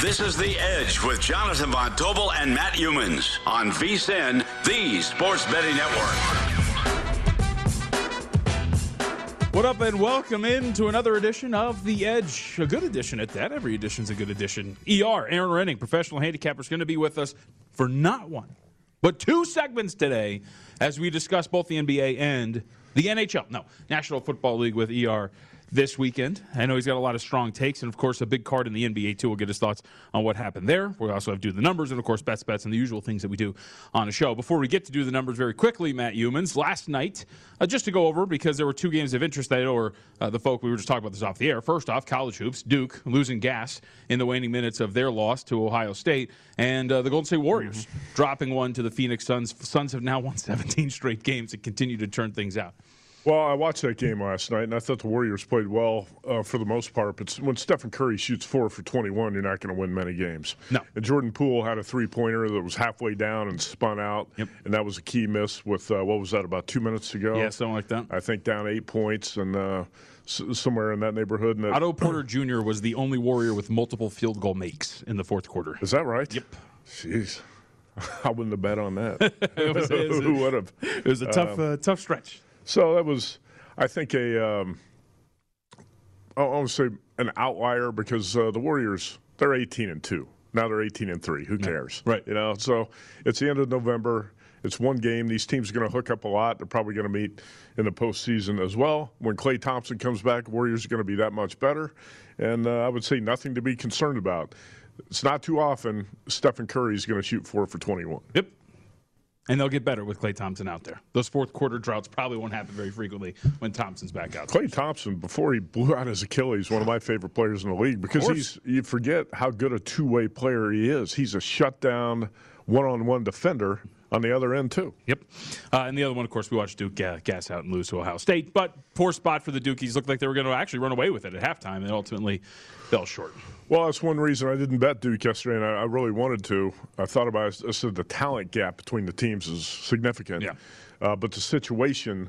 This is The Edge with Jonathan Von Tobel and Matt Youmans on VSIN, the Sports Betting Network. What up, and welcome into another edition of The Edge. A good edition at that. Every edition's a good edition. ER, Erin Rynning, professional handicapper, is going to be with us for not one, but two segments today as we discuss both the NBA and the NHL. No, National Football League with ER this weekend. I know he's got a lot of strong takes, and of course, a big card in the NBA too. We'll get his thoughts on what happened there. We also have to do the numbers, and of course, bets, bets, and the usual things that we do on a show. Before we get to do the numbers very quickly, Matt Youmans, last night, uh, just to go over because there were two games of interest that, or uh, the folk we were just talking about this off the air. First off, college hoops, Duke losing gas in the waning minutes of their loss to Ohio State, and uh, the Golden State Warriors Mm-hmm. dropping one to the Phoenix Suns. Suns have now won 17 straight games and continue to turn things out. Well, I watched that game last night, and I thought the Warriors played well uh, for the most part. But when Stephen Curry shoots four for 21, you're not going to win many games. No. And Jordan Poole had a three pointer that was halfway down and spun out. Yep. And that was a key miss with, uh, what was that, about two minutes ago? Yeah, something like that. I think down eight points and uh, s- somewhere in that neighborhood. And it- Otto Porter Jr. was the only Warrior with multiple field goal makes in the fourth quarter. Is that right? Yep. Jeez. I wouldn't have bet on that. It was, it was- Who would have? it was a tough, uh, tough stretch. So that was, I think, a um, I want say an outlier because uh, the Warriors they're 18 and two. Now they're 18 and three. Who cares? Right. You know. So it's the end of November. It's one game. These teams are going to hook up a lot. They're probably going to meet in the postseason as well. When Klay Thompson comes back, Warriors are going to be that much better. And uh, I would say nothing to be concerned about. It's not too often Stephen Curry is going to shoot four for 21. Yep. And they'll get better with Klay Thompson out there. Those fourth quarter droughts probably won't happen very frequently when Thompson's back out. Klay Thompson, before he blew out his Achilles, one of my favorite players in the league because he's you forget how good a two way player he is. He's a shutdown, one on one defender on the other end too. Yep. Uh, and the other one, of course, we watched Duke uh, gas out and lose to Ohio State. But poor spot for the Dukies. Looked like they were going to actually run away with it at halftime, and ultimately fell short. Well, that's one reason I didn't bet Duke yesterday, and I, I really wanted to. I thought about it. I said the talent gap between the teams is significant. Yeah. Uh, but the situation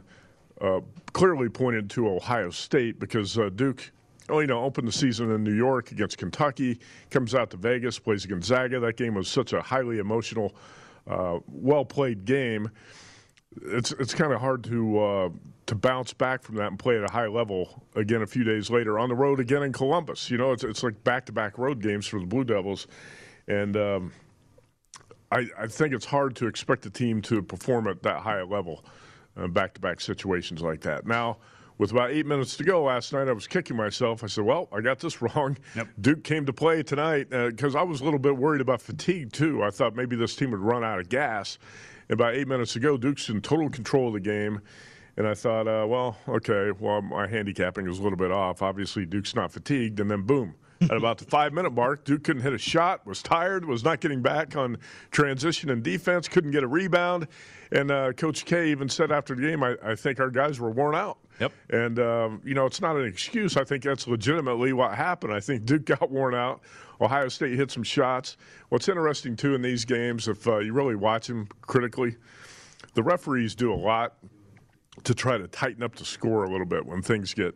uh, clearly pointed to Ohio State because uh, Duke, oh, you know, opened the season in New York against Kentucky, comes out to Vegas, plays Gonzaga. That game was such a highly emotional, uh, well played game. It's it's kind of hard to uh, to bounce back from that and play at a high level again a few days later on the road again in Columbus. You know, it's it's like back to back road games for the Blue Devils, and um, I, I think it's hard to expect a team to perform at that high a level, back to back situations like that. Now, with about eight minutes to go last night, I was kicking myself. I said, "Well, I got this wrong." Yep. Duke came to play tonight because I was a little bit worried about fatigue too. I thought maybe this team would run out of gas. And about eight minutes ago, Duke's in total control of the game. And I thought, uh, well, okay, well, my handicapping was a little bit off. Obviously, Duke's not fatigued. And then, boom, at about the five minute mark, Duke couldn't hit a shot, was tired, was not getting back on transition and defense, couldn't get a rebound. And uh, Coach K even said after the game, I, I think our guys were worn out. Yep. And, um, you know, it's not an excuse. I think that's legitimately what happened. I think Duke got worn out. Ohio State hit some shots. What's interesting, too, in these games, if uh, you really watch them critically, the referees do a lot to try to tighten up the score a little bit when things get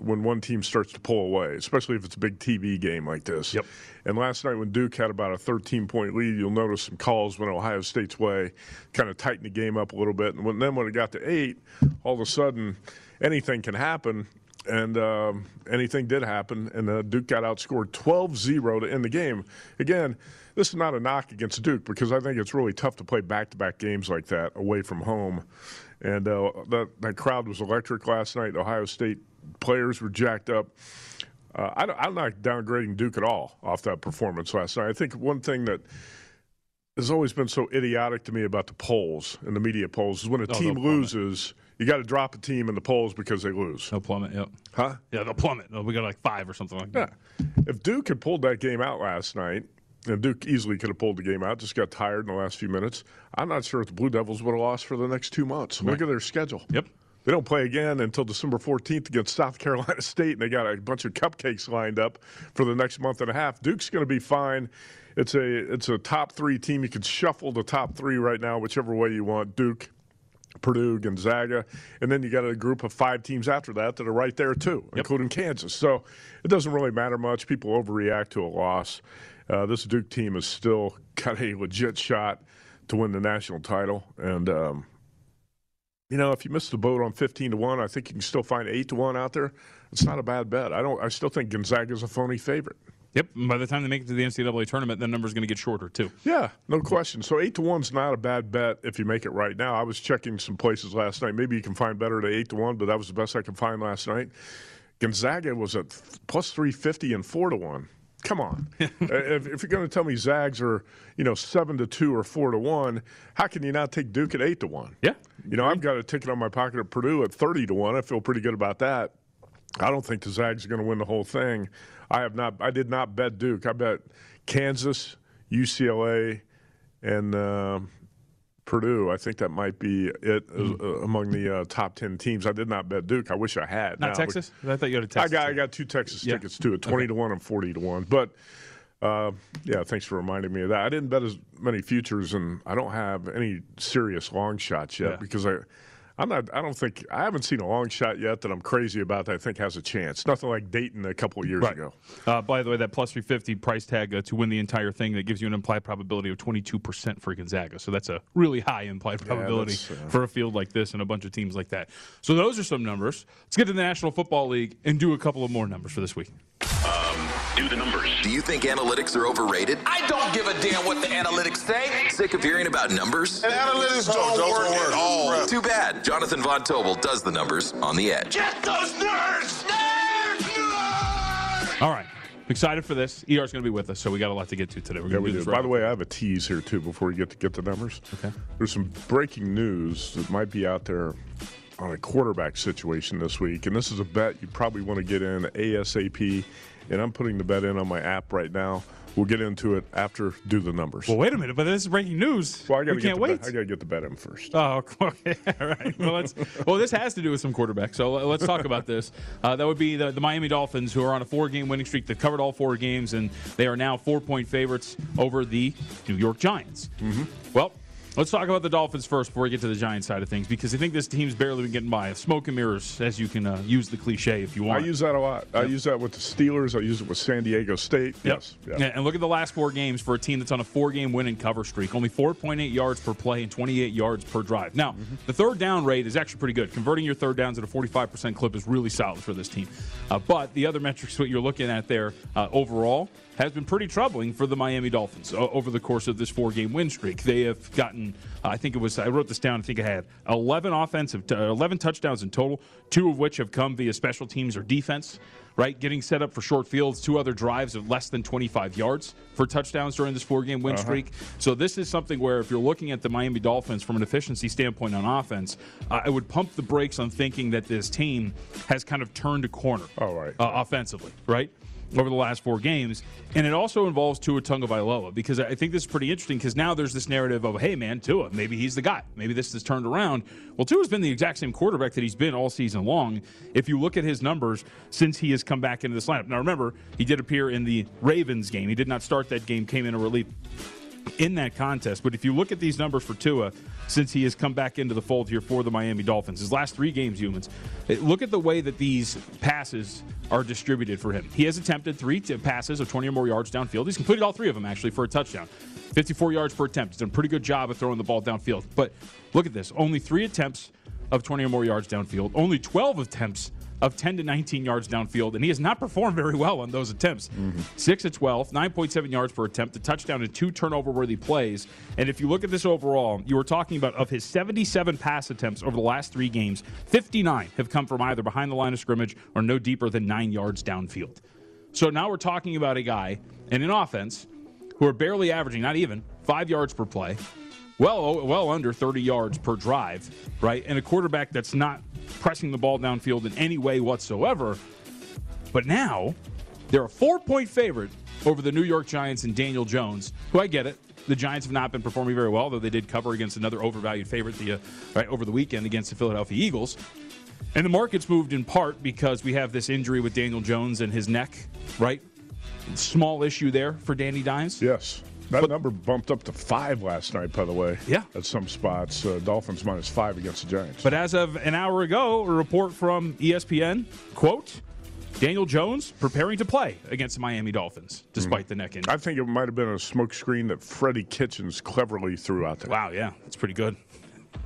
when one team starts to pull away, especially if it's a big TV game like this. Yep. And last night when Duke had about a 13 point lead, you'll notice some calls went Ohio State's way, kind of tightened the game up a little bit. And when, then when it got to eight, all of a sudden anything can happen. And um, anything did happen, and uh, Duke got outscored 12 0 to end the game. Again, this is not a knock against Duke because I think it's really tough to play back to back games like that away from home. And uh, that, that crowd was electric last night. Ohio State players were jacked up. Uh, I, am not downgrading Duke at all off that performance last night. I think one thing that has always been so idiotic to me about the polls and the media polls is when a Oh, team loses, you got to drop a team in the polls because they lose. They'll plummet. Yep. Huh? Yeah, they'll plummet. No, we got like five or something like Yeah. that. If Duke had pulled that game out last night, and Duke easily could have pulled the game out, just got tired in the last few minutes, I'm not sure if the Blue Devils would have lost for the next two months. Look at their schedule. Yep. They don't play again until December 14th against South Carolina State, and they got a bunch of cupcakes lined up for the next month and a half. Duke's going to be fine. It's a it's a top three team. You can shuffle the top three right now, whichever way you want. Duke, Purdue, Gonzaga, and then you got a group of five teams after that that are right there too, including Kansas. So it doesn't really matter much. People overreact to a loss. Uh, this Duke team has still got a legit shot to win the national title, and um, you know if you miss the boat on fifteen to one, I think you can still find eight to one out there. It's not a bad bet. I don't. I still think Gonzaga is a phony favorite. Yep. And by the time they make it to the NCAA tournament, that number's going to get shorter too. Yeah, no question. So eight to one's not a bad bet if you make it right now. I was checking some places last night. Maybe you can find better at eight to one, but that was the best I could find last night. Gonzaga was at plus three fifty and four to one. Come on, Uh, if, if you're going to tell me Zags are you know seven to two or four to one, how can you not take Duke at eight to one? Yeah. You know, I've got a ticket on my pocket at Purdue at 30 to 1. I feel pretty good about that. I don't think the Zags are going to win the whole thing. I have not I did not bet Duke. I bet Kansas, UCLA and uh, Purdue. I think that might be it uh, among the uh, top 10 teams. I did not bet Duke. I wish I had. Not now, Texas. I thought you had a but I Texas. got I too. got two Texas Yeah. tickets too, at 20 to 1 and 40 to 1. But uh, yeah, thanks for reminding me of that. I didn't bet as many futures, and I don't have any serious long shots yet Yeah. because I, I'm not. I don't think I haven't seen a long shot yet that I'm crazy about that I think has a chance. Nothing like Dayton a couple of years Right. ago. Uh, by the way, that plus 350 price tag uh, to win the entire thing that gives you an implied probability of 22% for Gonzaga. So that's a really high implied probability that's, uh, for a field like this and a bunch of teams like that. So those are some numbers. Let's get to the National Football League and do a couple of more numbers for this week. Do the numbers. Do you think analytics are overrated? I don't give a damn what the analytics say. Sick of hearing about numbers? Analytics don't, don't work at all. Too bad. Jonathan Von Tobel does the numbers on the edge. Get those nerds! Nerds! Nerds! All right. Excited for this. ER's going to be with us, so we got a lot to get to today. We're Yeah, going we to do do. this By right the way, I have a tease here too before we get to get the numbers. Okay. There's some breaking news that might be out there on a quarterback situation this week, and this is a bet you probably want to get in ASAP. And I'm putting the bet in on my app right now. We'll get into it after do the numbers. Well, wait a minute, but this is breaking news. Well, I gotta we get can't wait. Bet, I got to get the bet in first. Oh, okay. All right. Well, let's, well, this has to do with some quarterbacks. So let's talk about this. Uh, that would be the, the Miami Dolphins, who are on a four-game winning streak. They've covered all four games, and they are now four-point favorites over the New York Giants. Mm-hmm. Well, let's talk about the Dolphins first before we get to the Giants side of things, because I think this team's barely been getting by. Smoke and mirrors, as you can uh, use the cliche if you want. I use that a lot. I use that with the Steelers. I use it with San Diego State. Yep. Yes. Yeah. Yeah, and look at the last four games for a team that's on a four-game win and cover streak. Only 4.8 yards per play and 28 yards per drive. Now, Mm-hmm. the third down rate is actually pretty good. Converting your third downs at a 45% clip is really solid for this team. Uh, but the other metrics, what you're looking at there uh, overall, has been pretty troubling for the Miami Dolphins over the course of this four-game win streak. They have gotten uh, I think it was I wrote this down. I think I had 11 offensive, 11 touchdowns in total, two of which have come via special teams or defense. Right, getting set up for short fields. Two other drives of less than 25 yards for touchdowns during this four-game win Uh-huh. streak. So this is something where if you're looking at the Miami Dolphins from an efficiency standpoint on offense, uh, I would pump the brakes on thinking that this team has kind of turned a corner All right. uh, offensively, right? Over the last four games. And it also involves Tua Tagovailoa because I think this is pretty interesting because now there's this narrative of, hey, man, Tua, maybe he's the guy. Maybe this has turned around. Well, Tua's been the exact same quarterback that he's been all season long. If you look at his numbers since he has come back into this lineup. Now, remember, he did appear in the Ravens game. He did not start that game, came in a relief in that contest. But if you look at these numbers for Tua, since he has come back into the fold here for the Miami Dolphins, his last three games, Youmans, eh, look at the way that these passes are distributed for him. He has attempted three passes of 20 or more yards downfield. He's completed all three of them, actually, for a touchdown. 54 yards per attempt. He's done a pretty good job of throwing the ball downfield. But look at this only three attempts of 20 or more yards downfield, only 12 attempts of 10 to 19 yards downfield, and he has not performed very well on those attempts. Mm-hmm. 6 to 12, 9.7 yards per attempt, a touchdown, and two turnover worthy plays. And if you look at this overall, you were talking about of his 77 pass attempts over the last three games, 59 have come from either behind the line of scrimmage or no deeper than nine yards downfield. So now we're talking about a guy and an offense who are barely averaging, not even, five yards per play, well, well under 30 yards per drive, right? And a quarterback that's not pressing the ball downfield in any way whatsoever. But now they're a four point favorite over the New York Giants and Daniel Jones, who I get it. The Giants have not been performing very well, though they did cover against another overvalued favorite the, uh, right over the weekend against the Philadelphia Eagles. And the market's moved in part because we have this injury with Daniel Jones and his neck, right? Small issue there for Danny Dimes. Yes. That number bumped up to five last night, by the way. Yeah. At some spots. Uh, Dolphins minus five against the Giants. But as of an hour ago, a report from ESPN, quote, Daniel Jones preparing to play against the Miami Dolphins, despite the neck injury. I think it might have been a smokescreen that Freddie Kitchens cleverly threw out there. Wow, yeah, that's pretty good.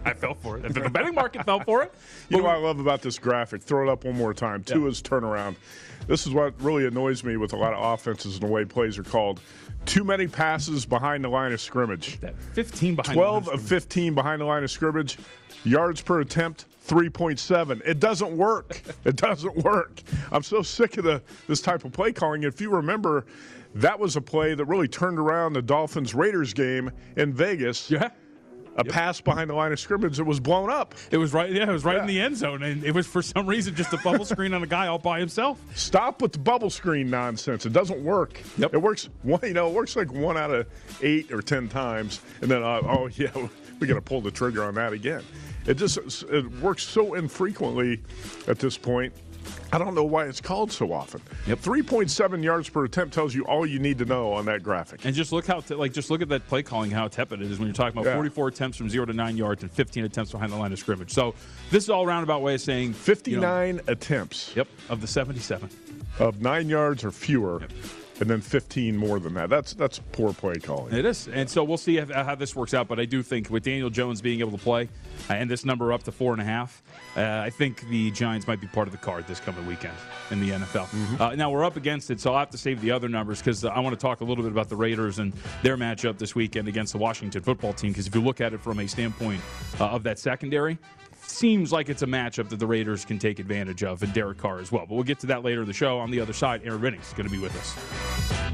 I fell for it. The betting market fell for it, You know what I love about this graphic? Throw it up one more time. Tua's turnaround. This is what really annoys me with a lot of offenses and the way plays are called. Too many passes behind the line of scrimmage. that 15 behind 12 the line of 15 behind the line of scrimmage. Yards per attempt, 3.7. It doesn't work. It doesn't work. I'm so sick of the this type of play calling. If you remember, that was a play that really turned around the Dolphins Raiders game in Vegas. Yeah. A pass behind the line of scrimmage that was blown up. It was right. Yeah, it was right in the end zone, and it was for some reason just a bubble screen on a guy all by himself. Stop with the bubble screen nonsense. It doesn't work. Yep. It works one, you know, it works like one out of eight or ten times, and then uh, oh yeah, we got to pull the trigger on that again. It just it works so infrequently at this point. I don't know why it's called so often. Yep. 3.7 yards per attempt tells you all you need to know on that graphic. And just look how, like, just look at that play calling, how tepid it is when you're talking about Yeah. 44 attempts from zero to nine yards and 15 attempts behind the line of scrimmage. So this is all roundabout way of saying you know, 59 attempts yep, of the 77. of nine yards or fewer, and then 15 more than that. That's that's poor play calling. It is, and so we'll see how, how this works out. But I do think with Daniel Jones being able to play uh, and this number up to four and a half, uh, I think the Giants might be part of the card this coming weekend in the NFL. Uh, now we're up against it, so I'll have to save the other numbers because I want to talk a little bit about the Raiders and their matchup this weekend against the Washington football team. Because if you look at it from a standpoint uh, of that secondary. Seems like it's a matchup that the Raiders can take advantage of, and Derek Carr as well. But we'll get to that later in the show. On the other side, Erin Rynnings is going to be with us.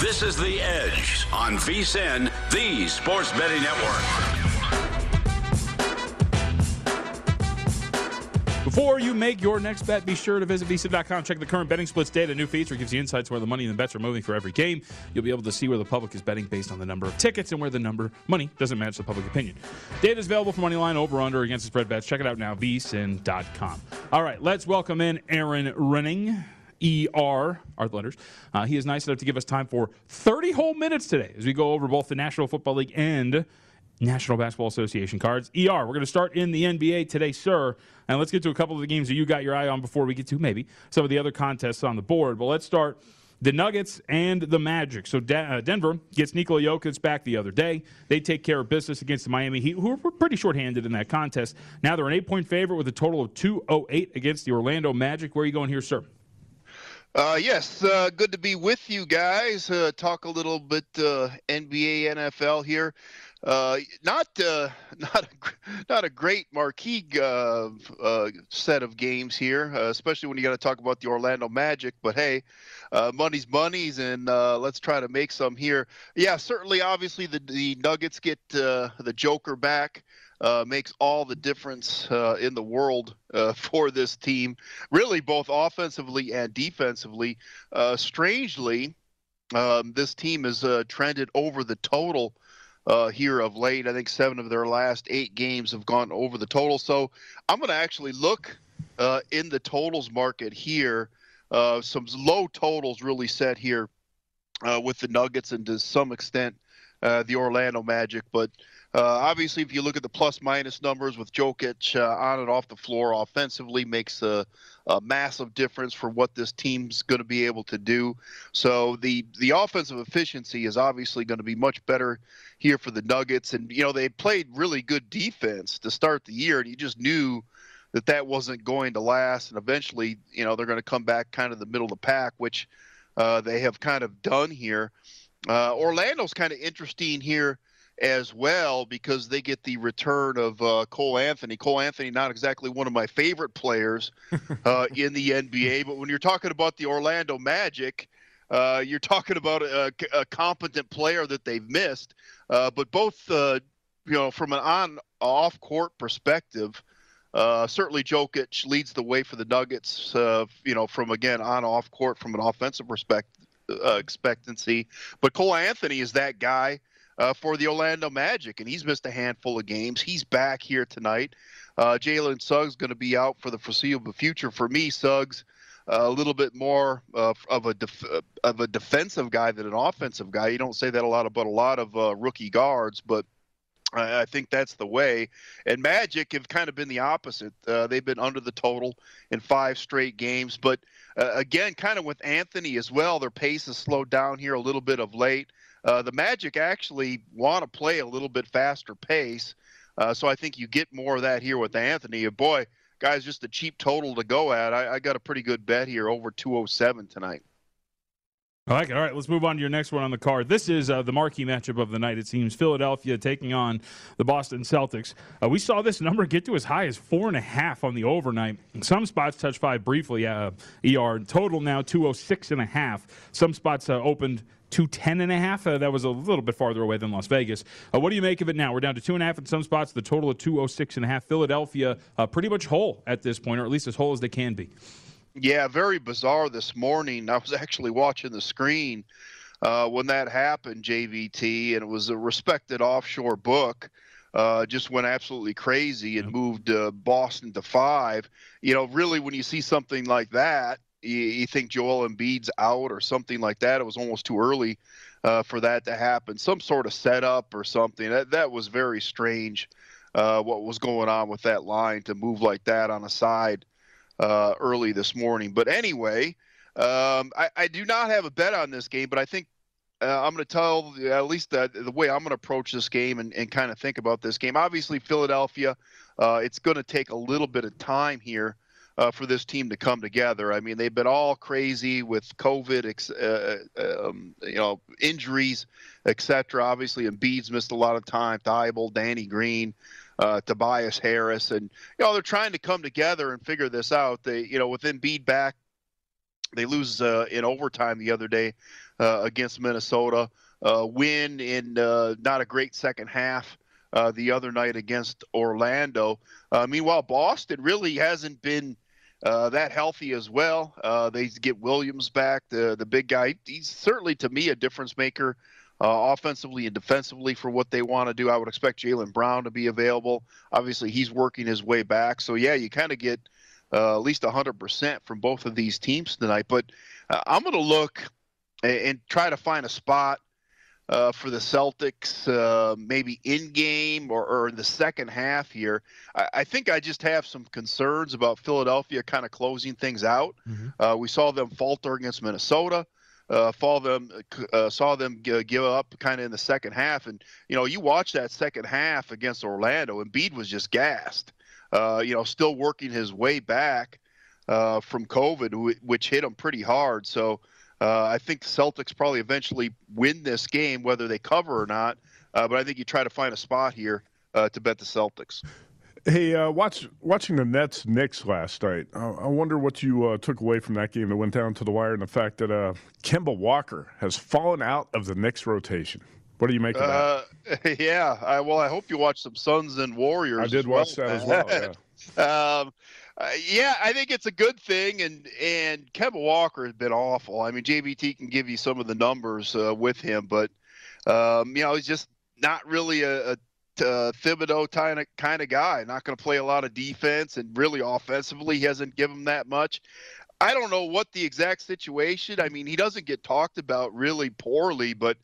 This is The Edge on VSIN, the Sports Betting Network. Before you make your next bet, be sure to visit VSIN.com. Check the current betting splits data. New feature gives you insights where the money and the bets are moving for every game. You'll be able to see where the public is betting based on the number of tickets and where the number money doesn't match the public opinion. Data is available for money line, over, under, against the spread bets. Check it out now, VSIN.com. All right, let's welcome in Erin Rynning. ER, are the letters. Uh, he is nice enough to give us time for 30 whole minutes today as we go over both the National Football League and National Basketball Association cards. ER, we're going to start in the NBA today, sir. And let's get to a couple of the games that you got your eye on before we get to maybe some of the other contests on the board. But let's start the Nuggets and the Magic. So De- uh, Denver gets Nikola Jokic back the other day. They take care of business against the Miami Heat, who were pretty shorthanded in that contest. Now they're an eight-point favorite with a total of 208 against the Orlando Magic. Where are you going here, sir? Uh, yes, uh, good to be with you guys. Uh, talk a little bit uh, NBA, NFL here. Uh, not uh, not a, not a great marquee set of games here, especially when you got to talk about the Orlando Magic. But hey, money's money's, and let's try to make some here. Yeah, certainly, obviously the the Nuggets get the Joker back. Makes all the difference in the world for this team, really both offensively and defensively. strangely, um, this team has trended over the total uh, here of late. I think seven of their last eight games have gone over the total. So I'm going to actually look uh, in the totals market here. Uh, some low totals really set here uh, with the Nuggets and to some extent uh, the Orlando Magic. But uh, obviously, if you look at the plus minus numbers with Jokic uh, on and off the floor offensively, makes a, a massive difference for what this team's going to be able to do. So the the offensive efficiency is obviously going to be much better here for the Nuggets. And you know they played really good defense to start the year, and you just knew that that wasn't going to last. And eventually, you know, they're going to come back kind of the middle of the pack, which uh, they have kind of done here. Uh, Orlando's kind of interesting here as well because they get the return of uh, Cole Anthony. Cole Anthony, not exactly one of my favorite players uh, in the NBA, but when you're talking about the Orlando Magic, uh, you're talking about a, a, competent player that they've missed. Uh, but both, uh, you know, from an on-off court perspective, uh, certainly Jokic leads the way for the Nuggets. you know, from again on-off court from an offensive perspective. expectancy, but Cole Anthony is that guy uh, for the Orlando Magic, and he's missed a handful of games. He's back here tonight. Uh, Jalen Suggs going to be out for the foreseeable future. For me, Suggs uh, a little bit more of a def- of a defensive guy than an offensive guy. You don't say that a lot about a lot of uh, rookie guards, but I, I think that's the way. And Magic have kind of been the opposite. Uh, they've been under the total in five straight games. But uh, again, kind of with Anthony as well, their pace has slowed down here a little bit of late. Uh, the Magic actually want to play a little bit faster pace. Uh, so I think you get more of that here with Anthony. Boy, guys, just a cheap total to go at. I, I got a pretty good bet here over 207 tonight. I like it. All right, let's move on to your next one on the card. This is uh, the marquee matchup of the night. It seems Philadelphia taking on the Boston Celtics. Uh, we saw this number get to as high as four and a half on the overnight. Some spots touched five briefly. Uh, ER total now 206 and a half. Some spots uh, opened 210 and a half. Uh, that was a little bit farther away than Las Vegas. Uh, what do you make of it now? We're down to two and a half in some spots. The total of 206 and a half. Philadelphia uh, pretty much whole at this point, or at least as whole as they can be. Yeah, very bizarre this morning. I was actually watching the screen uh, when that happened, JVT, and it was a respected offshore book. Uh, just went absolutely crazy and moved uh, Boston to five. You know, really, when you see something like that, you, you, think Joel Embiid's out or something like that. It was almost too early uh, for that to happen. Some sort of setup or something. That that was very strange. Uh, what was going on with that line to move like that on a side uh, early this morning. But anyway, um, I, I, do not have a bet on this game, but I think uh, I'm going to tell at least the, the way I'm going to approach this game and, and kind of think about this game. Obviously, Philadelphia, uh, it's going to take a little bit of time here. Uh, for this team to come together, I mean, they've been all crazy with COVID, uh, uh, um, you know, injuries, etc. Obviously, Embiid's missed a lot of time. Thybulle, Danny Green, uh, Tobias Harris, and you know they're trying to come together and figure this out. They, you know, with Embiid back, they lose uh, in overtime the other day uh, against Minnesota. Win in not a great second half the other night against Orlando. Meanwhile, Boston really hasn't been. Uh, that healthy as well. Uh, they get Williams back, the the big guy. He's certainly to me a difference maker uh, offensively and defensively for what they want to do. I would expect Jaylen Brown to be available. Obviously, he's working his way back. So, yeah, you kind of get uh, at least 100% from both of these teams tonight. But uh, I'm going to look and, and, try to find a spot uh, for the Celtics, uh, maybe in game or, or, in the second half here. I, I, think I just have some concerns about Philadelphia kind of closing things out. Mm-hmm. Uh, we saw them falter against Minnesota uh, follow them, uh, saw them g- give up kind of in the second half. And, you know, you watch that second half against Orlando, and Bede was just gassed, uh, you know, still working his way back uh, from COVID, which hit him pretty hard. So uh, I think the Celtics probably eventually win this game, whether they cover or not. Uh, but I think you try to find a spot here to bet the Celtics. Hey, uh, watch, watching the Nets Knicks last night. I, I wonder what you uh, took away from that game that went down to the wire, and the fact that uh, Kemba Walker has fallen out of the Knicks rotation. What do you make of that? Uh, yeah, I, well, I hope you watched some Suns and Warriors. I did watch that as well. Yeah. um, uh, yeah, I think it's a good thing, and and Kemba Walker has been awful. I mean, JVT can give you some of the numbers uh, with him, but um, you know, he's just not really a, a uh, Thibodeau kind of kind of guy. Not going to play a lot of defense, and really offensively, he hasn't given that much. I don't know what the exact situation. I mean, he doesn't get talked about really poorly, but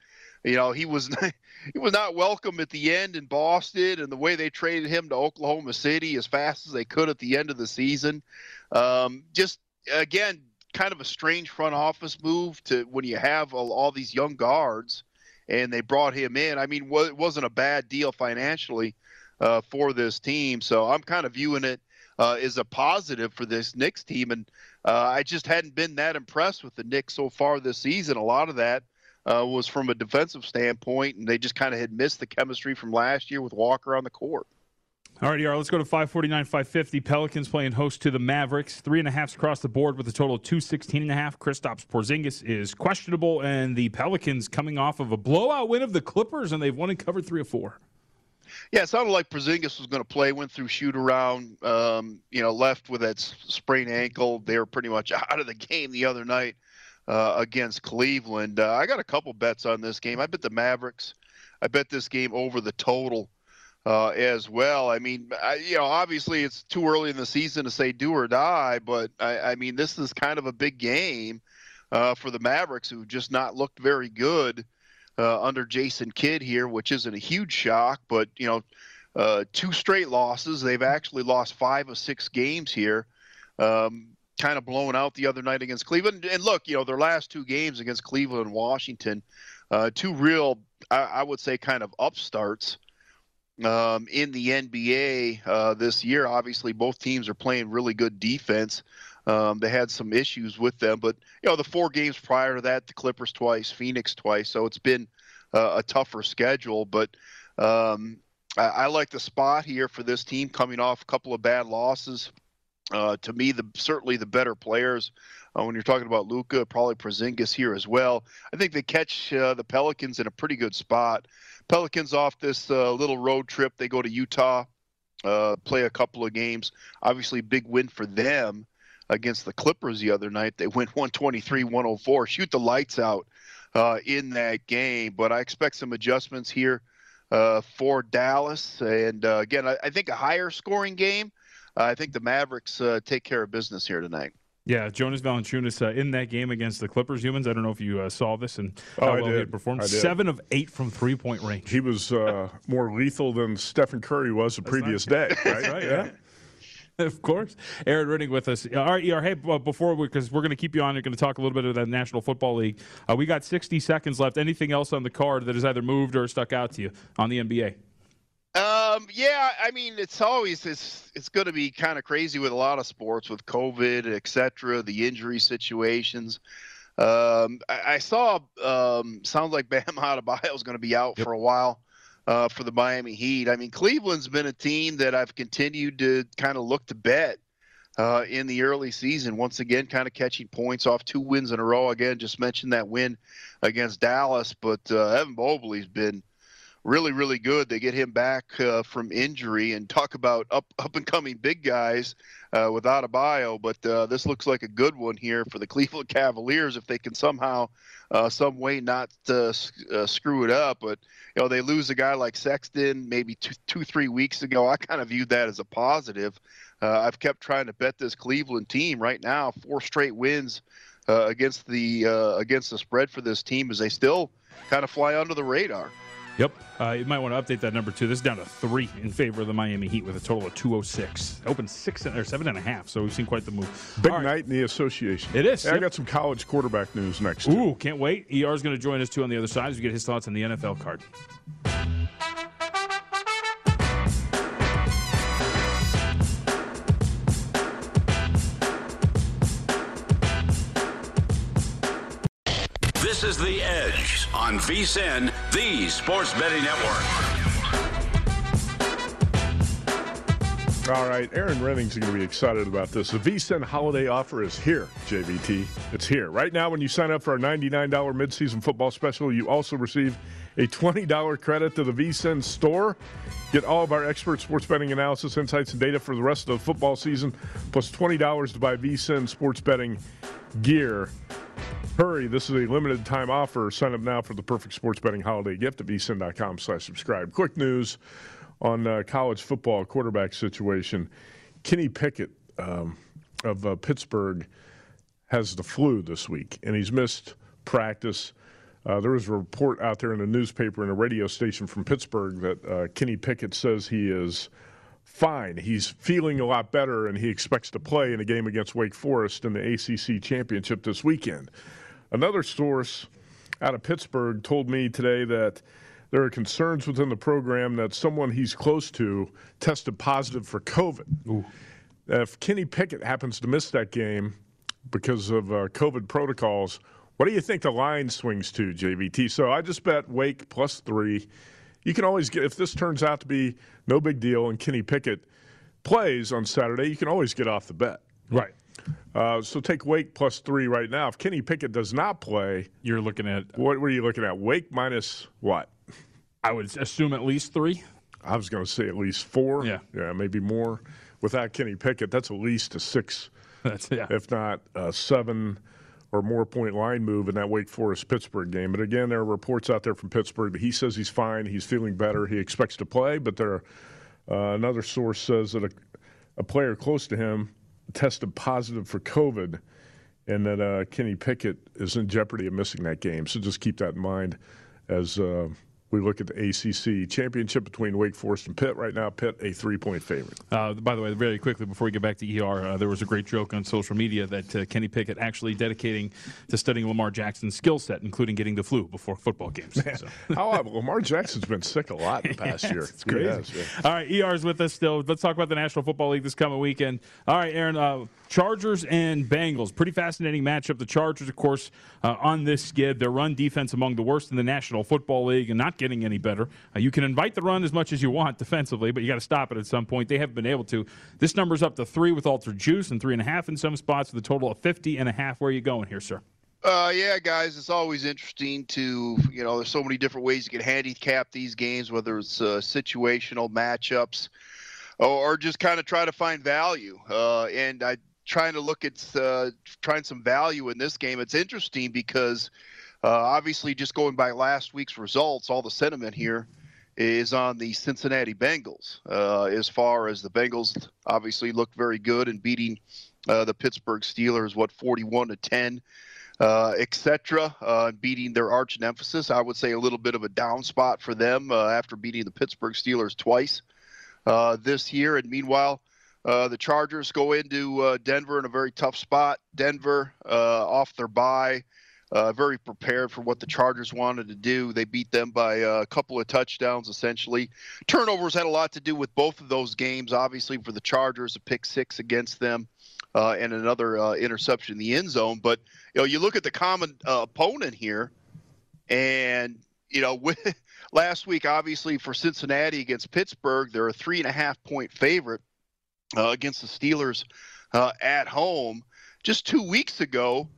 you know, he was he was not welcome at the end in Boston, and the way they traded him to Oklahoma City as fast as they could at the end of the season. Um, just again, kind of a strange front office move to when you have all, all these young guards and they brought him in. I mean, it wasn't a bad deal financially uh, for this team. So I'm kind of viewing it uh, as a positive for this Knicks team. And uh, I just hadn't been that impressed with the Knicks so far this season. A lot of that uh, was from a defensive standpoint, and they just kind of had missed the chemistry from last year with Walker on the court. All right, ER, let's go to 549, 550. Pelicans playing host to the Mavericks. Three and a halfs across the board with a total of 216 and a half. Kristaps Porzingis is questionable, and the Pelicans coming off of a blowout win of the Clippers, and they've won and covered three or four. Yeah, it sounded like Porzingis was going to play. Went through shoot around, um, you know, left with that sprained ankle. They were pretty much out of the game the other night uh, against Cleveland. Uh, I got a couple bets on this game. I bet the Mavericks. I bet this game over the total uh, as well. I mean, I, you know, obviously it's too early in the season to say do or die, but I, I mean, this is kind of a big game uh, for the Mavericks, who just not looked very good uh, under Jason Kidd here, which isn't a huge shock, but you know, uh, two straight losses. They've actually lost five of six games here. Um, kind of blown out the other night against Cleveland. And look, you know, their last two games against Cleveland and Washington, uh, two real, I, I, would say, kind of upstarts um, in the NBA uh, this year. Obviously, both teams are playing really good defense. Um, they had some issues with them, but you know, the four games prior to that, the Clippers twice, Phoenix twice. So it's been uh, a tougher schedule, but. Um, I, I like the spot here for this team coming off a couple of bad losses. Uh, to me, the certainly the better players. Uh, when you're talking about Luka, probably Porzingis here as well. I think they catch uh, the Pelicans in a pretty good spot. Pelicans off this uh, little road trip. They go to Utah, uh, play a couple of games. Obviously, big win for them against the Clippers the other night. They went 123-104, shoot the lights out uh, in that game. But I expect some adjustments here for Dallas. And again, I, I think a higher scoring game. Uh, I think the Mavericks uh, take care of business here tonight. Yeah, Jonas Valanciunas uh, in that game against the Clippers Youmans. I don't know if you uh, saw this and how oh, well he performed. Seven of eight from three point range. He was uh, more lethal than Stephen Curry was the That's previous day. Right? right? Yeah. Of course, Erin Rynning with us. All right, ER. Hey, before we, because we, are going to keep you on, you're going to talk a little bit of that National Football League. Uh, we got 60 seconds left. Anything else on the card that has either moved or stuck out to you on the NBA? Um, yeah, I mean, it's always it's it's going to be kind of crazy with a lot of sports with COVID, etc. The injury situations. Um, I, I saw um, sounds like Bam Adebayo is going to be out yep. for a while uh, for the Miami Heat. I mean, Cleveland's been a team that I've continued to kind of look to bet uh, in the early season. Once again, kind of catching points off two wins in a row. Again, just mentioned that win against Dallas, but uh, Evan Mobley's been really, really good. They get him back uh, from injury and talk about up up and coming big guys uh, without a bio. But uh, this looks like a good one here for the Cleveland Cavaliers if they can somehow, uh, some way, not uh, uh, screw it up. But you know they lose a guy like Sexton maybe two, two three weeks ago. I kind of viewed that as a positive. I've kept trying to bet this Cleveland team right now. Four straight wins against the against the spread for this team as they still kind of fly under the radar. Yep. Uh, you might want to update that number too. This is down to three in favor of the Miami Heat with a total of 206. Open six and, or seven and a half, so we've seen quite the move. Big night in the association. It is. Hey, yep. I got some college quarterback news next. Ooh, too. can't wait. ER is going to join us too on the other side as we get his thoughts on the NFL card. This is The Edge on VSIN, the Sports Betting Network. All right, Erin Rynning's going to be excited about this. The VSIN holiday offer is here, JVT. It's here. Right now, when you sign up for our $99 midseason football special, you also receive a $20 credit to the VSIN store. Get all of our expert sports betting analysis, insights, and data for the rest of the football season, plus $20 to buy VSIN sports betting gear. Hurry, this is a limited time offer. Sign up now for the perfect sports betting holiday gift at vsin.com slash subscribe. Quick news on uh, college football quarterback situation. Kenny Pickett um, of uh, Pittsburgh has the flu this week, and he's missed practice. Uh, there was a report out there in a newspaper and a radio station from Pittsburgh that uh, Kenny Pickett says he is – fine. He's feeling a lot better, and he expects to play in a game against Wake Forest in the ACC championship this weekend. Another source out of Pittsburgh told me today that there are concerns within the program that someone he's close to tested positive for COVID. Ooh. If Kenny Pickett happens to miss that game because of uh, COVID protocols, what do you think the line swings to, JVT? So I just bet Wake plus three you can always get if this turns out to be no big deal and Kenny Pickett plays on Saturday, you can always get off the bet. Right. Uh, so take Wake plus three right now. If Kenny Pickett does not play, you're looking at what were you looking at? Wake minus what? I would assume at least three. I was going to say at least four. Yeah, yeah, maybe more. Without Kenny Pickett, that's at least a six. That's yeah. If not seven or more point line move in that Wake Forest Pittsburgh game. But again, there are reports out there from Pittsburgh that he says he's fine, he's feeling better, he expects to play. But there, uh, another source says that a, a, player close to him tested positive for COVID, and that uh, Kenny Pickett is in jeopardy of missing that game. So just keep that in mind as uh, we look at the ACC championship between Wake Forest and Pitt. Right now, Pitt a three point favorite. Uh, by the way, very quickly before we get back to ER, uh, there was a great joke on social media that uh, Kenny Pickett actually dedicating to studying Lamar Jackson's skill set, including getting the flu before football games. So. how Lamar Jackson's been sick a lot in the past year. It's crazy. Has, yeah. All right, ER's with us still. Let's talk about the National Football League this coming weekend. All right, Erin. Uh, Chargers and Bengals. Pretty fascinating matchup. The Chargers, of course, uh, on this skid. Their run defense among the worst in the National Football League and not getting any better. Uh, you can invite the run as much as you want defensively, but you got to stop it at some point. They haven't been able to. This number's up to three with altered juice and three and a half in some spots with a total of 50 and a half. Where are you going here, sir? Uh, yeah, guys, it's always interesting to, you know, there's so many different ways you can handicap these games, whether it's uh, situational matchups or just kind of try to find value. Uh, and I trying to look at uh, trying some value in this game. It's interesting because uh, obviously, just going by last week's results, all the sentiment here is on the Cincinnati Bengals. Uh, as far as the Bengals, obviously looked very good in beating uh, the Pittsburgh Steelers, what 41 to 10. Uh, etc. Uh, beating their arch nemesis, I would say a little bit of a down spot for them after beating the Pittsburgh Steelers twice this year. And meanwhile, uh, the Chargers go into uh, Denver in a very tough spot. Denver uh, off their bye, uh, very prepared for what the Chargers wanted to do. They beat them by a couple of touchdowns, essentially. Turnovers had a lot to do with both of those games. Obviously, for the Chargers, a pick six against them. Uh, and another uh, interception in the end zone, but you know you look at the common opponent here, and you know with, last week obviously for Cincinnati against Pittsburgh, they're a three and a half point favorite uh, against the Steelers uh, at home. Just two weeks ago,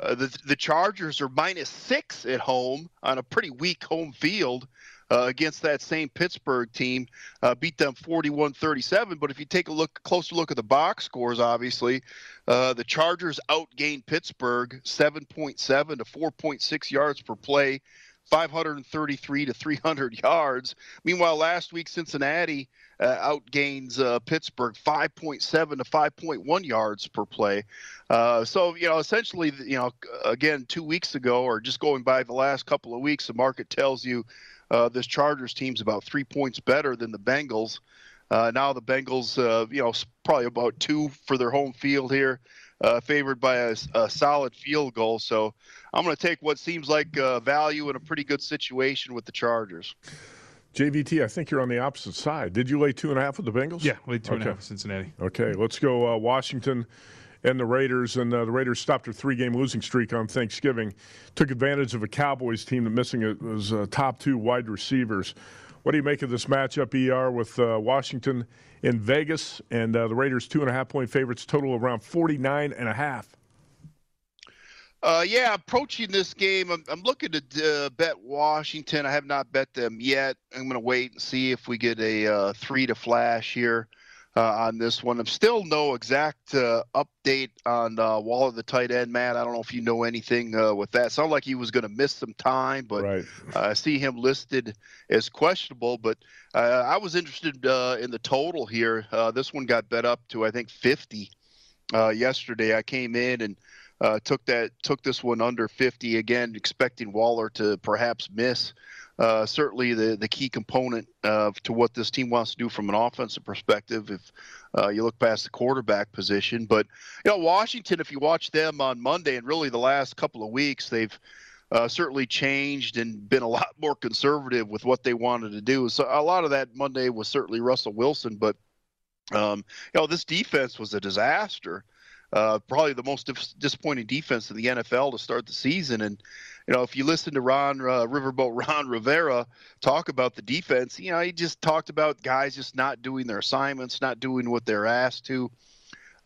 uh, the the Chargers are minus six at home on a pretty weak home field. Uh, against that same Pittsburgh team, uh, beat them 41-37. But if you take a look, closer look at the box scores, obviously, uh, the Chargers outgained Pittsburgh 7.7 to 4.6 yards per play, 533 to 300 yards. Meanwhile, last week Cincinnati uh, outgains uh, Pittsburgh 5.7 to 5.1 yards per play. Uh, so, you know, essentially, you know, again, two weeks ago, or just going by the last couple of weeks, the market tells you uh, this Chargers team's about three points better than the Bengals. Uh, now the Bengals, uh, you know, probably about two for their home field here. Uh, favored by a, a, solid field goal. So I'm going to take what seems like uh, value in a pretty good situation with the Chargers. JVT, I think you're on the opposite side. Did you lay two and a half with the Bengals? Yeah, laid two okay. and a half with Cincinnati. Okay, let's go uh, Washington and the Raiders. And uh, the Raiders stopped their three-game losing streak on Thanksgiving. Took advantage of a Cowboys team that missing it was uh, top two wide receivers. What do you make of this matchup, ER, with uh, Washington in Vegas and uh, the Raiders two and a half point favorites, total around 49 and a half? Uh, yeah, approaching this game, I'm, I'm looking to uh, bet Washington. I have not bet them yet. I'm going to wait and see if we get a uh, three to flash here Uh, on this one. I'm still no exact uh, update on uh, Waller, the tight end, Matt. I don't know if you know anything uh, with that. Sounded like he was going to miss some time, but right. I see him listed as questionable. But uh, I was interested in the total here. this one got bet up to I think 50 yesterday. I came in and uh, took that took this one under 50 again, expecting Waller to perhaps miss. Uh, certainly, the the key component uh, to what this team wants to do from an offensive perspective. If uh, you look past the quarterback position, but you know Washington, if you watch them on Monday and really the last couple of weeks, they've uh, certainly changed and been a lot more conservative with what they wanted to do. So a lot of that Monday was certainly Russell Wilson, but um, you know this defense was a disaster uh, probably the most disappointing defense in the NFL to start the season. And you know, if you listen to Ron uh, Riverboat Ron Rivera talk about the defense, you know, he just talked about guys just not doing their assignments, not doing what they're asked to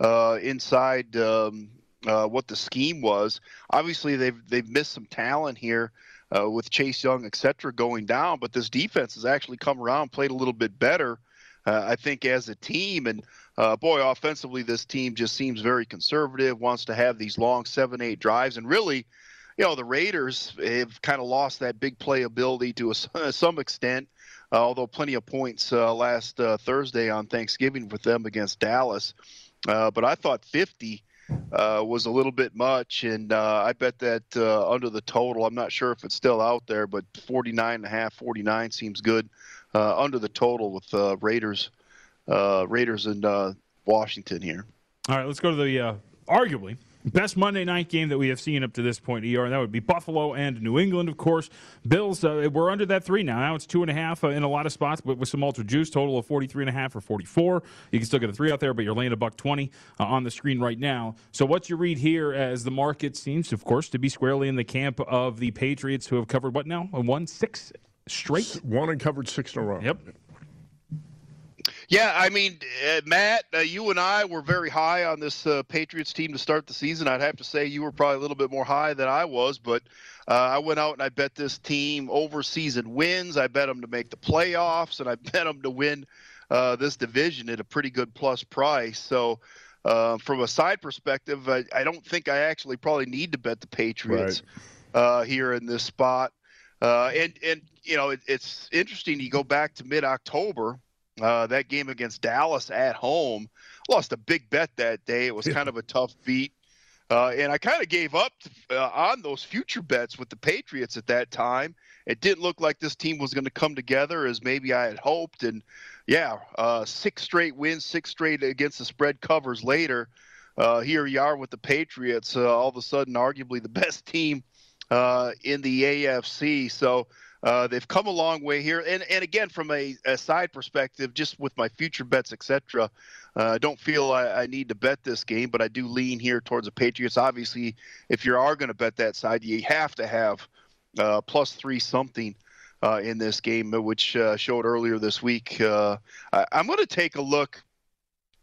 uh, inside um, uh, what the scheme was. Obviously, they've they've missed some talent here. Uh, with Chase Young, et cetera, going down, but this defense has actually come around, played a little bit better, uh, I think, as a team. And uh, boy, offensively, this team just seems very conservative, wants to have these long seven, eight drives. And really, you know, the Raiders have kind of lost that big play ability to a, some extent, uh, although plenty of points uh, last uh, Thursday on Thanksgiving with them against Dallas. Uh, but I thought 50 uh, was a little bit much, and I bet that under the total. I'm not sure if it's still out there, but 49 and a half, 49 seems good under the total with Raiders, uh, Raiders and Washington here. All right, let's go to the uh, arguably Best Monday night game that we have seen up to this point, ER, and that would be Buffalo and New England, of course. Bills, uh, we're under that three now. Now it's two and a half uh, in a lot of spots, but with some ultra juice, total of 43 and a half or 44. You can still get a three out there, but you're laying a buck 20 uh, on the screen right now. So what's your read here as the market seems, of course, to be squarely in the camp of the Patriots who have covered what now? One six straight? One and covered six in a row. Yep. Yeah, I mean, uh, Matt, uh, you and I were very high on this uh, Patriots team to start the season. I'd have to say you were probably a little bit more high than I was, but uh, I went out and I bet this team over season wins. I bet them to make the playoffs, and I bet them to win uh, this division at a pretty good plus price. So, uh, from a side perspective, I, I, don't think I actually probably need to bet the Patriots right. here in this spot. and and you know, it, it's interesting. You go back to mid October uh, that game against Dallas at home. Lost a big bet that day. It was kind of a tough beat. Uh, and I kind of gave up uh, on those future bets with the Patriots at that time. It didn't look like this team was going to come together as maybe I had hoped. And yeah, uh, six straight wins, six straight against the spread covers later. Uh, here you are with the Patriots, uh, all of a sudden, arguably the best team in the AFC. So uh, they've come a long way here, and and again from a, a side perspective, just with my future bets, etc. Uh, I don't feel I, I, need to bet this game, but I do lean here towards the Patriots. Obviously, if you are going to bet that side, you have to have uh, plus three something uh, in this game, which uh, showed earlier this week. I, I'm going to take a look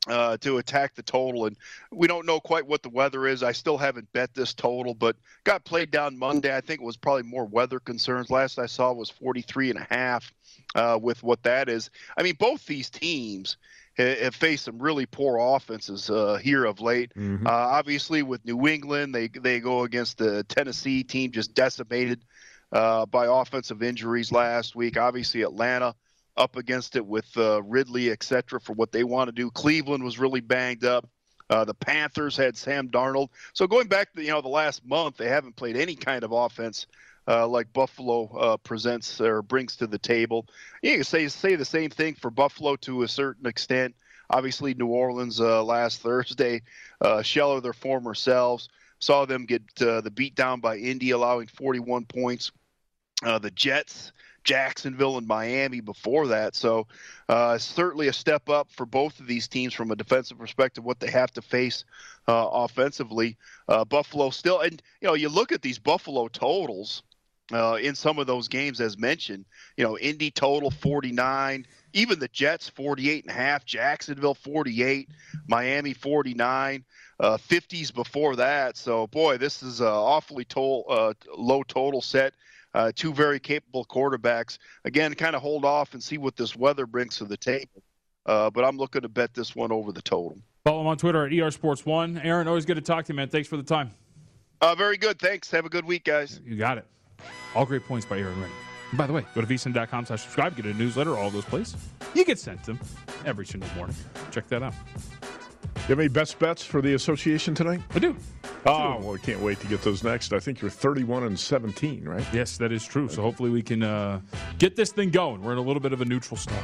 uh, to attack the total. And we don't know quite what the weather is. I still haven't bet this total, but got played down Monday. I think it was probably more weather concerns. Last I saw was 43 and a half uh, with what that is. I mean, both these teams have faced some really poor offenses uh, here of late. Mm-hmm. Uh, obviously, with New England, they they go against the Tennessee team just decimated uh, by offensive injuries last week. Obviously, Atlanta up against it with uh, Ridley, et cetera, for what they want to do. Cleveland was really banged up. Uh, the Panthers had Sam Darnold. So going back to you know the last month, they haven't played any kind of offense uh, like Buffalo uh, presents or brings to the table. You can say say the same thing for Buffalo to a certain extent. Obviously, New Orleans uh, last Thursday, uh, shell of their former selves. Saw them get uh, the beat down by Indy, allowing 41 points. the Jets Jacksonville and Miami before that. So uh, certainly a step up for both of these teams from a defensive perspective. What they have to face uh, offensively, uh, Buffalo still, and you know, you look at these Buffalo totals. Uh, in some of those games, as mentioned, you know, Indy total 49, even the Jets 48 and a half, Jacksonville 48, Miami 49, uh, 50s before that. So, boy, this is an awfully uh, low total set. Uh, two very capable quarterbacks. Again, kind of hold off and see what this weather brings to the table. Uh, but I'm looking to bet this one over the total. Follow him on Twitter at ER Sports One. Erin, always good to talk to you, man. Thanks for the time. Uh, very good. Thanks. Have a good week, guys. You got it. All great points by Erin Rynning. by the way, go to vsin.com slash subscribe, get a newsletter, all those places. You get sent them every single morning. Check that out. You have any best bets for the association tonight? I do. Oh, well, we can't wait to get those next. I think you're 31 and 17, right? Yes, that is true. So hopefully we can uh, get this thing going. We're in a little bit of a neutral start.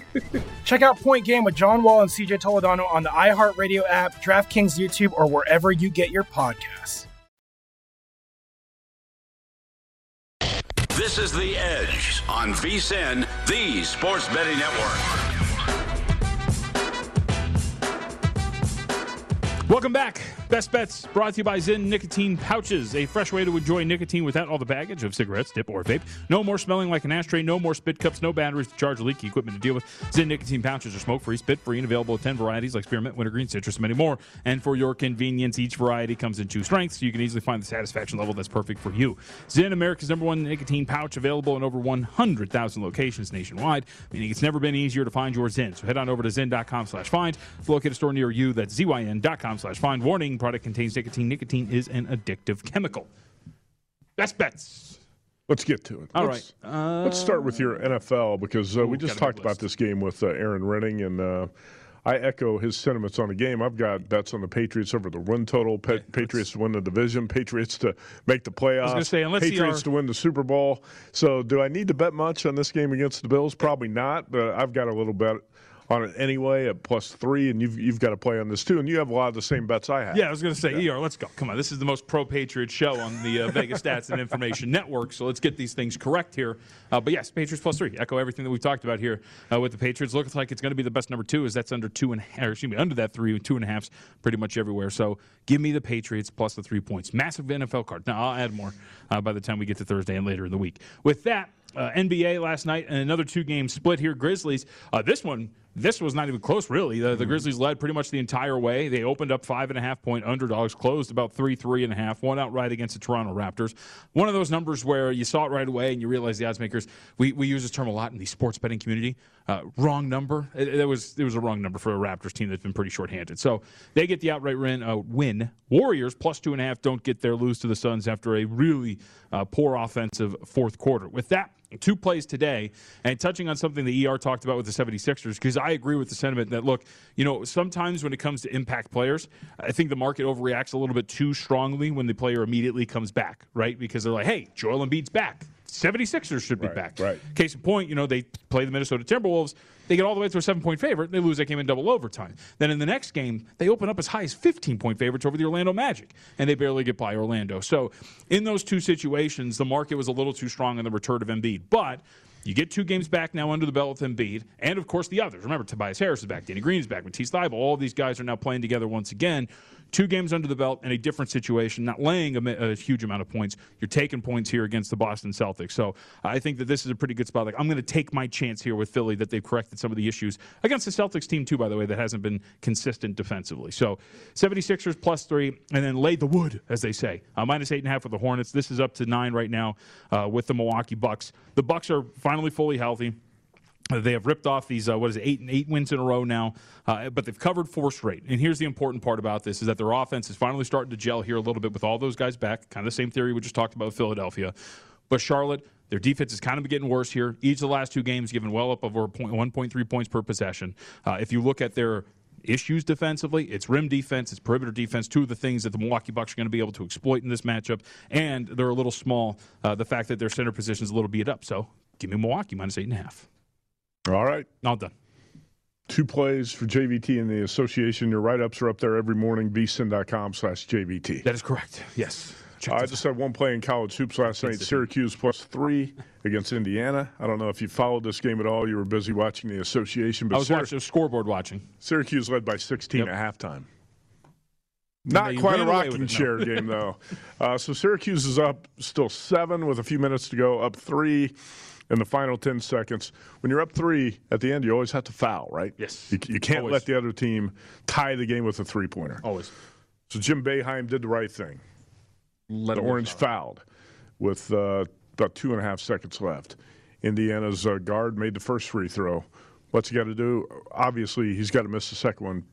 Check out Point Game with John Wall and CJ Toledano on the iHeartRadio app, DraftKings YouTube, or wherever you get your podcasts. This is The Edge on VSIN, the Sports Betting Network. Welcome back. Best Bets brought to you by Zyn Nicotine Pouches, a fresh way to enjoy nicotine without all the baggage of cigarettes, dip, or vape. No more smelling like an ashtray, no more spit cups, no batteries to charge leaky equipment to deal with. Zyn Nicotine Pouches are smoke free, spit free, and available in 10 varieties like spearmint, wintergreen, citrus, and many more. And for your convenience, each variety comes in two strengths, so you can easily find the satisfaction level that's perfect for you. Zyn, America's number one nicotine pouch, available in over 100,000 locations nationwide, meaning it's never been easier to find your Zyn. So head on over to zyn.com slash find. To locate a store near you, that's zyn.com slash find. Warning, product contains nicotine. Nicotine is an addictive chemical. Best bets. Let's get to it. All let's, right. Uh, let's start with your NFL because uh, we just talked about this game with uh, Erin Rynning, and uh, I echo his sentiments on the game. I've got bets on the Patriots over the run total, pa- Patriots to win the division, Patriots to make the playoffs, say, Patriots our- to win the Super Bowl. So, do I need to bet much on this game against the Bills? Probably not, but I've got a little bet on it anyway at plus three, and you've you've got to play on this too, and you have a lot of the same bets I have. Yeah, I was going to say, ER, let's go. Come on. This is the most pro Patriot show on the uh, Vegas Stats and Information Network. So let's get these things correct here. Uh, but yes, Patriots plus three. Echo everything that we've talked about here uh, with the Patriots. Looks like it's going to be the best number two, as that's under two and or excuse me, under that three, two and a halfs pretty much everywhere. So give me the Patriots plus the three points. Massive NFL card. Now I'll add more uh, by the time we get to Thursday and later in the week. With that, uh, NBA last night and another two game split here. Grizzlies. Uh, this won, this was not even close, really. The, the Grizzlies led pretty much the entire way. They opened up five and a half point underdogs, closed about three, three and a half, one outright against the Toronto Raptors. One of those numbers where you saw it right away and you realize the odds makers. We, we use this term a lot in the sports betting community. Uh, wrong number. It, it was it was a wrong number for a Raptors team that's been pretty shorthanded. So they get the outright win. Uh, win. Warriors plus two and a half don't get their Lose to the Suns after a really uh, poor offensive fourth quarter. With that, two plays today and touching on something the ER talked about with the 76ers because I agree with the sentiment that look, you know, sometimes when it comes to impact players, I think the market overreacts a little bit too strongly when the player immediately comes back, right? Because they're like, "Hey, Joel Embiid's back. 76ers should be back." right. Case in point, you know, they play the Minnesota Timberwolves. They get all the way to a seven point favorite. They lose that game in double overtime. Then in the next game, they open up as high as 15 point favorites over the Orlando Magic, and they barely get by Orlando. So in those two situations, the market was a little too strong on the return of Embiid. But you get two games back now under the belt with Embiid, and of course the others. Remember, Tobias Harris is back, Danny Green is back, Matisse Thybulle. All these guys are now playing together once again. Two games under the belt in a different situation, not laying a, a huge amount of points. You're taking points here against the Boston Celtics. So I think that this is a pretty good spot. Like I'm going to take my chance here with Philly that they've corrected some of the issues against the Celtics team too. By the way, that hasn't been consistent defensively. So 76ers plus three, and then lay the wood, as they say. Uh, minus eight and a half for the Hornets. This is up to nine right now uh, with the Milwaukee Bucks. The Bucks are finally fully healthy. They have ripped off these uh, what is it, eight and eight wins in a row now, uh, but they've covered four straight. And here's the important part about this: is that their offense is finally starting to gel here a little bit with all those guys back. Kind of the same theory we just talked about with Philadelphia, but Charlotte Their defense is kind of getting worse here. Each of the last two games given well up over point, 1.3 points per possession. Uh, if you look at their issues defensively. It's rim defense, it's perimeter defense, two of the things that the Milwaukee Bucks are going to be able to exploit in this matchup. And they're a little small. Uh, the fact that their center position is a little beat up. So give me Milwaukee minus eight and a half. All right. All done. Two plays for JVT in the association. Your write ups are up there every morning, vsin.com slash JVT. That is correct. Yes. I just had one play in college hoops last night. Syracuse plus three against Indiana. I don't know if you followed this game at all. You were busy watching the association. But I was Syrac- watching scoreboard watching. Syracuse led by 16 yep. at halftime. Not quite a rocking chair no. game, though. Uh, so Syracuse is up still seven with a few minutes to go, up three in the final 10 seconds. When you're up three at the end, you always have to foul, right? Yes. You, you can't always. let the other team tie the game with a three pointer. Always. So Jim Boeheim did the right thing. Let the Orange fouled with uh, about two and a half seconds left. Indiana's uh, guard made the first free throw. What's he got to do? Obviously, he's got to miss the second one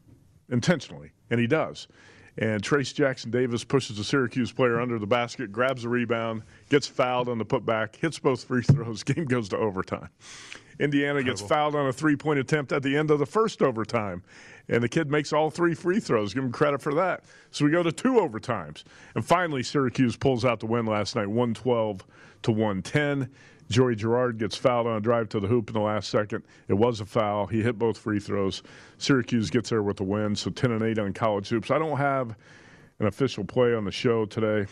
intentionally, and he does. And Trayce Jackson Davis pushes the Syracuse player under the basket, grabs a rebound, gets fouled on the putback, hits both free throws. Game goes to overtime. Indiana gets fouled on a three point attempt at the end of the first overtime. And the kid makes all three free throws. Give him credit for that. So we go to two overtimes. And finally, Syracuse pulls out the win last night, 112 to 110. Joey Girard gets fouled on a drive to the hoop in the last second. It was a foul. He hit both free throws. Syracuse gets there with the win. So 10 and 8 on college hoops. I don't have an official play on the show today.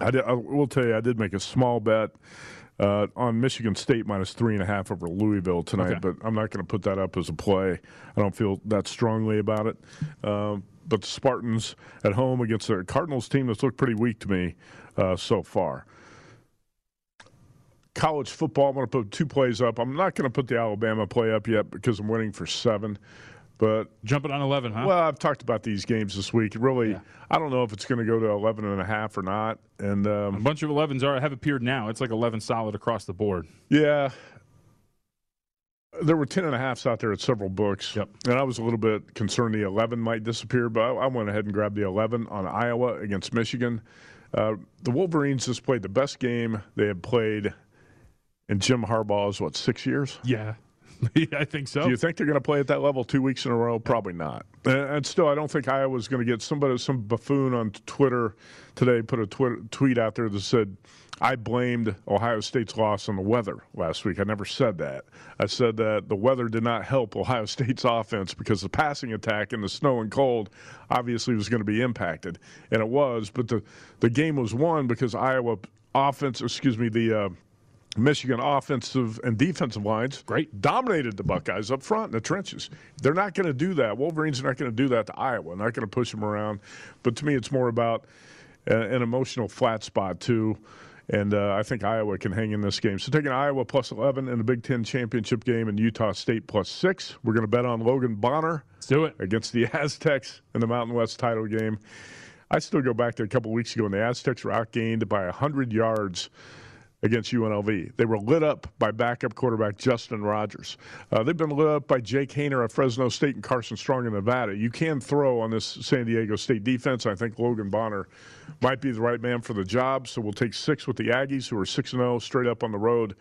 I, did, I will tell you, I did make a small bet uh, on Michigan State minus three and a half over Louisville tonight, okay. but I'm not going to put that up as a play. I don't feel that strongly about it. Um, but the Spartans at home against the Cardinals team that's looked pretty weak to me uh, so far. College football, I'm going to put two plays up. I'm not going to put the Alabama play up yet because I'm waiting for seven. But jumping on 11, huh? Well, I've talked about these games this week. Really, yeah. I don't know if it's going to go to 11 and a half or not. And um, a bunch of 11s are have appeared now. It's like 11 solid across the board. Yeah. There were 10 and a halfs out there at several books. Yep. And I was a little bit concerned the 11 might disappear, but I, I went ahead and grabbed the 11 on Iowa against Michigan. Uh, the Wolverines just played the best game they had played in Jim Harbaugh is what, six years? Yeah. I think so. Do you think they're going to play at that level two weeks in a row? Probably not. And still, I don't think Iowa's going to get somebody, some buffoon on Twitter today put a tweet, tweet out there that said, I blamed Ohio State's loss on the weather last week. I never said that. I said that the weather did not help Ohio State's offense because the passing attack in the snow and cold obviously was going to be impacted, and it was. But the the game was won because Iowa offense, excuse me, the uh, Michigan offensive and defensive lines great dominated the Buckeyes up front in the trenches. They're not going to do that. Wolverines are not going to do that to Iowa. Not going to push them around. But to me, it's more about an emotional flat spot too. And uh, I think Iowa can hang in this game. So taking Iowa plus 11 in the Big Ten championship game and Utah State plus six. We're going to bet on Logan Bonner. Let's do it against the Aztecs in the Mountain West title game. I still go back to a couple weeks ago when the Aztecs were outgained by 100 yards against UNLV. They were lit up by backup quarterback Justin Rogers. Uh, they've been lit up by Jake Haener at Fresno State and Carson Strong in Nevada. You can throw on this San Diego State defense. I think Logan Bonner might be the right man for the job. So we'll take six with the Aggies, who are 6 0 straight up on the road.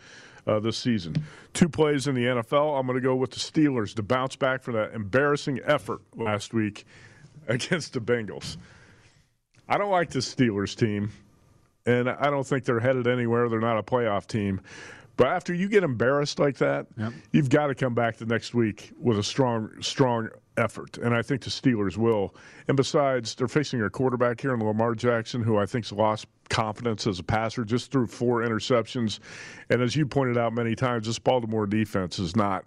Uh, this season. Two plays in the NFL. I'm going to go with the Steelers to bounce back from that embarrassing effort last week against the Bengals. I don't like this Steelers team and I don't think they're headed anywhere. They're not a playoff team. But after you get embarrassed like that, yep. you've got to come back the next week with a strong, strong effort. And I think the Steelers will. And besides, they're facing a quarterback here in Lamar Jackson, who I think's lost confidence as a passer, just threw four interceptions. And as you pointed out many times, this Baltimore defense is not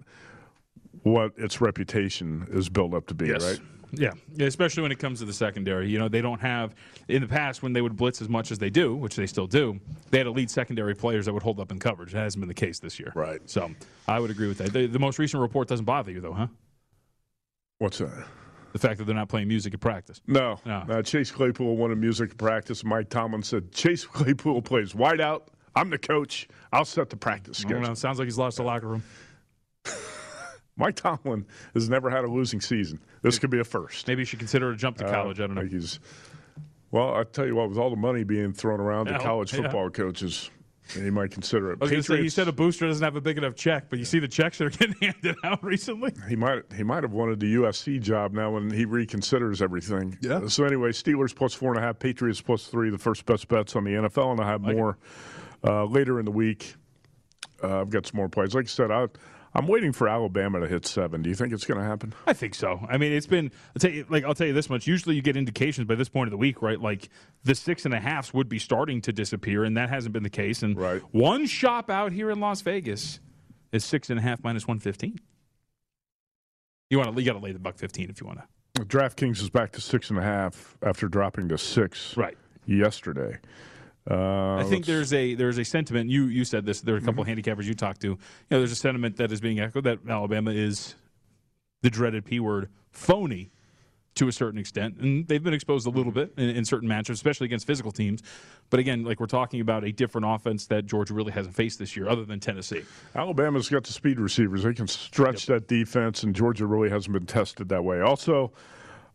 what its reputation is built up to be, yes. right? Yeah, especially when it comes to the secondary. You know, they don't have in the past when they would blitz as much as they do, which they still do. They had elite secondary players that would hold up in coverage. That hasn't been the case this year. Right. So I would agree with that. The, the most recent report doesn't bother you though, huh? What's that? The fact that they're not playing music at practice. No. no. Uh, Chase Claypool wanted music at practice. Mike Tomlin said Chase Claypool plays wide out. I'm the coach. I'll set the practice schedule. Know, sounds like he's lost the locker room. Mike Tomlin has never had a losing season. This could be a first. Maybe you should consider a jump to uh, college. Uh, I don't know. He's, well, I tell you what, with all the money being thrown around to college football yeah. coaches, he might consider it. I was to say, you said a booster doesn't have a big enough check, but you see the checks that are getting handed out recently. He might he might have wanted the USC job now when he reconsiders everything. Yeah. So anyway, Steelers plus four and a half, Patriots plus three, the first best bets on the NFL, and I have more uh, later in the week. Uh, I've got some more plays. Like I said, I, I'm waiting for Alabama to hit seven. Do you think it's going to happen? I think so. I mean, it's been. I'll tell you, like I'll tell you this much. Usually, you get indications by this point of the week, right? Like the six and a halfs would be starting to disappear, and that hasn't been the case. And right. one shop out here in Las Vegas is six and a half minus one fifteen. You want to? You got to lay the buck fifteen if you want to. DraftKings is back to six and a half after dropping to six right yesterday. Uh, I think there's a there's a sentiment. You you said this. There are a couple Mm-hmm. of handicappers you talked to. You know, there's a sentiment that is being echoed that Alabama is the dreaded p word phony to a certain extent, and they've been exposed a little bit in, in certain matchups, especially against physical teams. But again, like we're talking about a different offense that Georgia really hasn't faced this year, other than Tennessee. Alabama's got the speed receivers. They can stretch that defense, and Georgia really hasn't been tested that way. Also,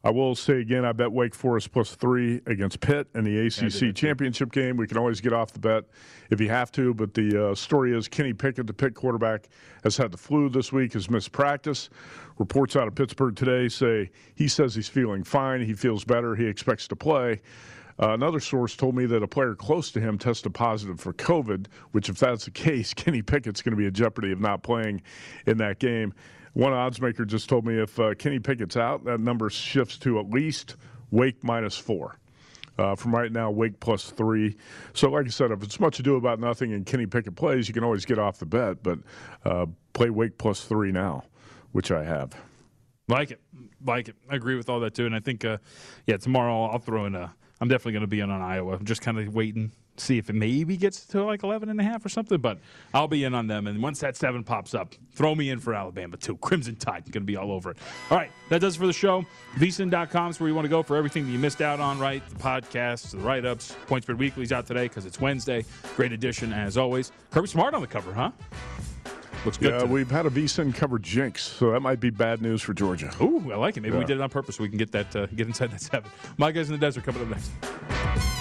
I will say again, I bet Wake Forest plus three against Pitt in the ACC championship game. We can always get off the bet if you have to, but the uh, story is Kenny Pickett, the Pitt quarterback, has had the flu this week, has missed practice. Reports out of Pittsburgh today say he says he's feeling fine. He feels better. He expects to play. Uh, another source told me that a player close to him tested positive for COVID, which, if that's the case, Kenny Pickett's going to be in jeopardy of not playing in that game. One odds maker just told me if uh, Kenny Pickett's out, that number shifts to at least Wake minus four. Uh, from right now, Wake plus three. So, like I said, if it's much ado about nothing and Kenny Pickett plays, you can always get off the bet, but uh, play Wake plus three now, which I have. Like it, like it. I agree with all that too. And I think, uh, yeah, tomorrow I'll throw in a. I'm definitely going to be in on Iowa. I'm just kind of waiting, see if it maybe gets to like 11 and a half or something. But I'll be in on them. And once that seven pops up, throw me in for Alabama too. Crimson Tide going to be all over it. All right, that does it for the show. VSIN.com is where you want to go for everything that you missed out on. Right, the podcasts, the write-ups. Point Spread Weekly's out today because it's Wednesday. Great edition as always. Kirby Smart on the cover, huh? Looks good. Yeah, today. we've had a VSIN cover jinx, so that might be bad news for Georgia. Ooh, I like it. Maybe we did it on purpose so we can get that uh, get inside that seven. My guys in the desert coming up next.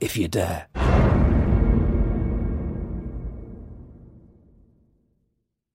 if you dare.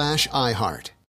slash iHeart.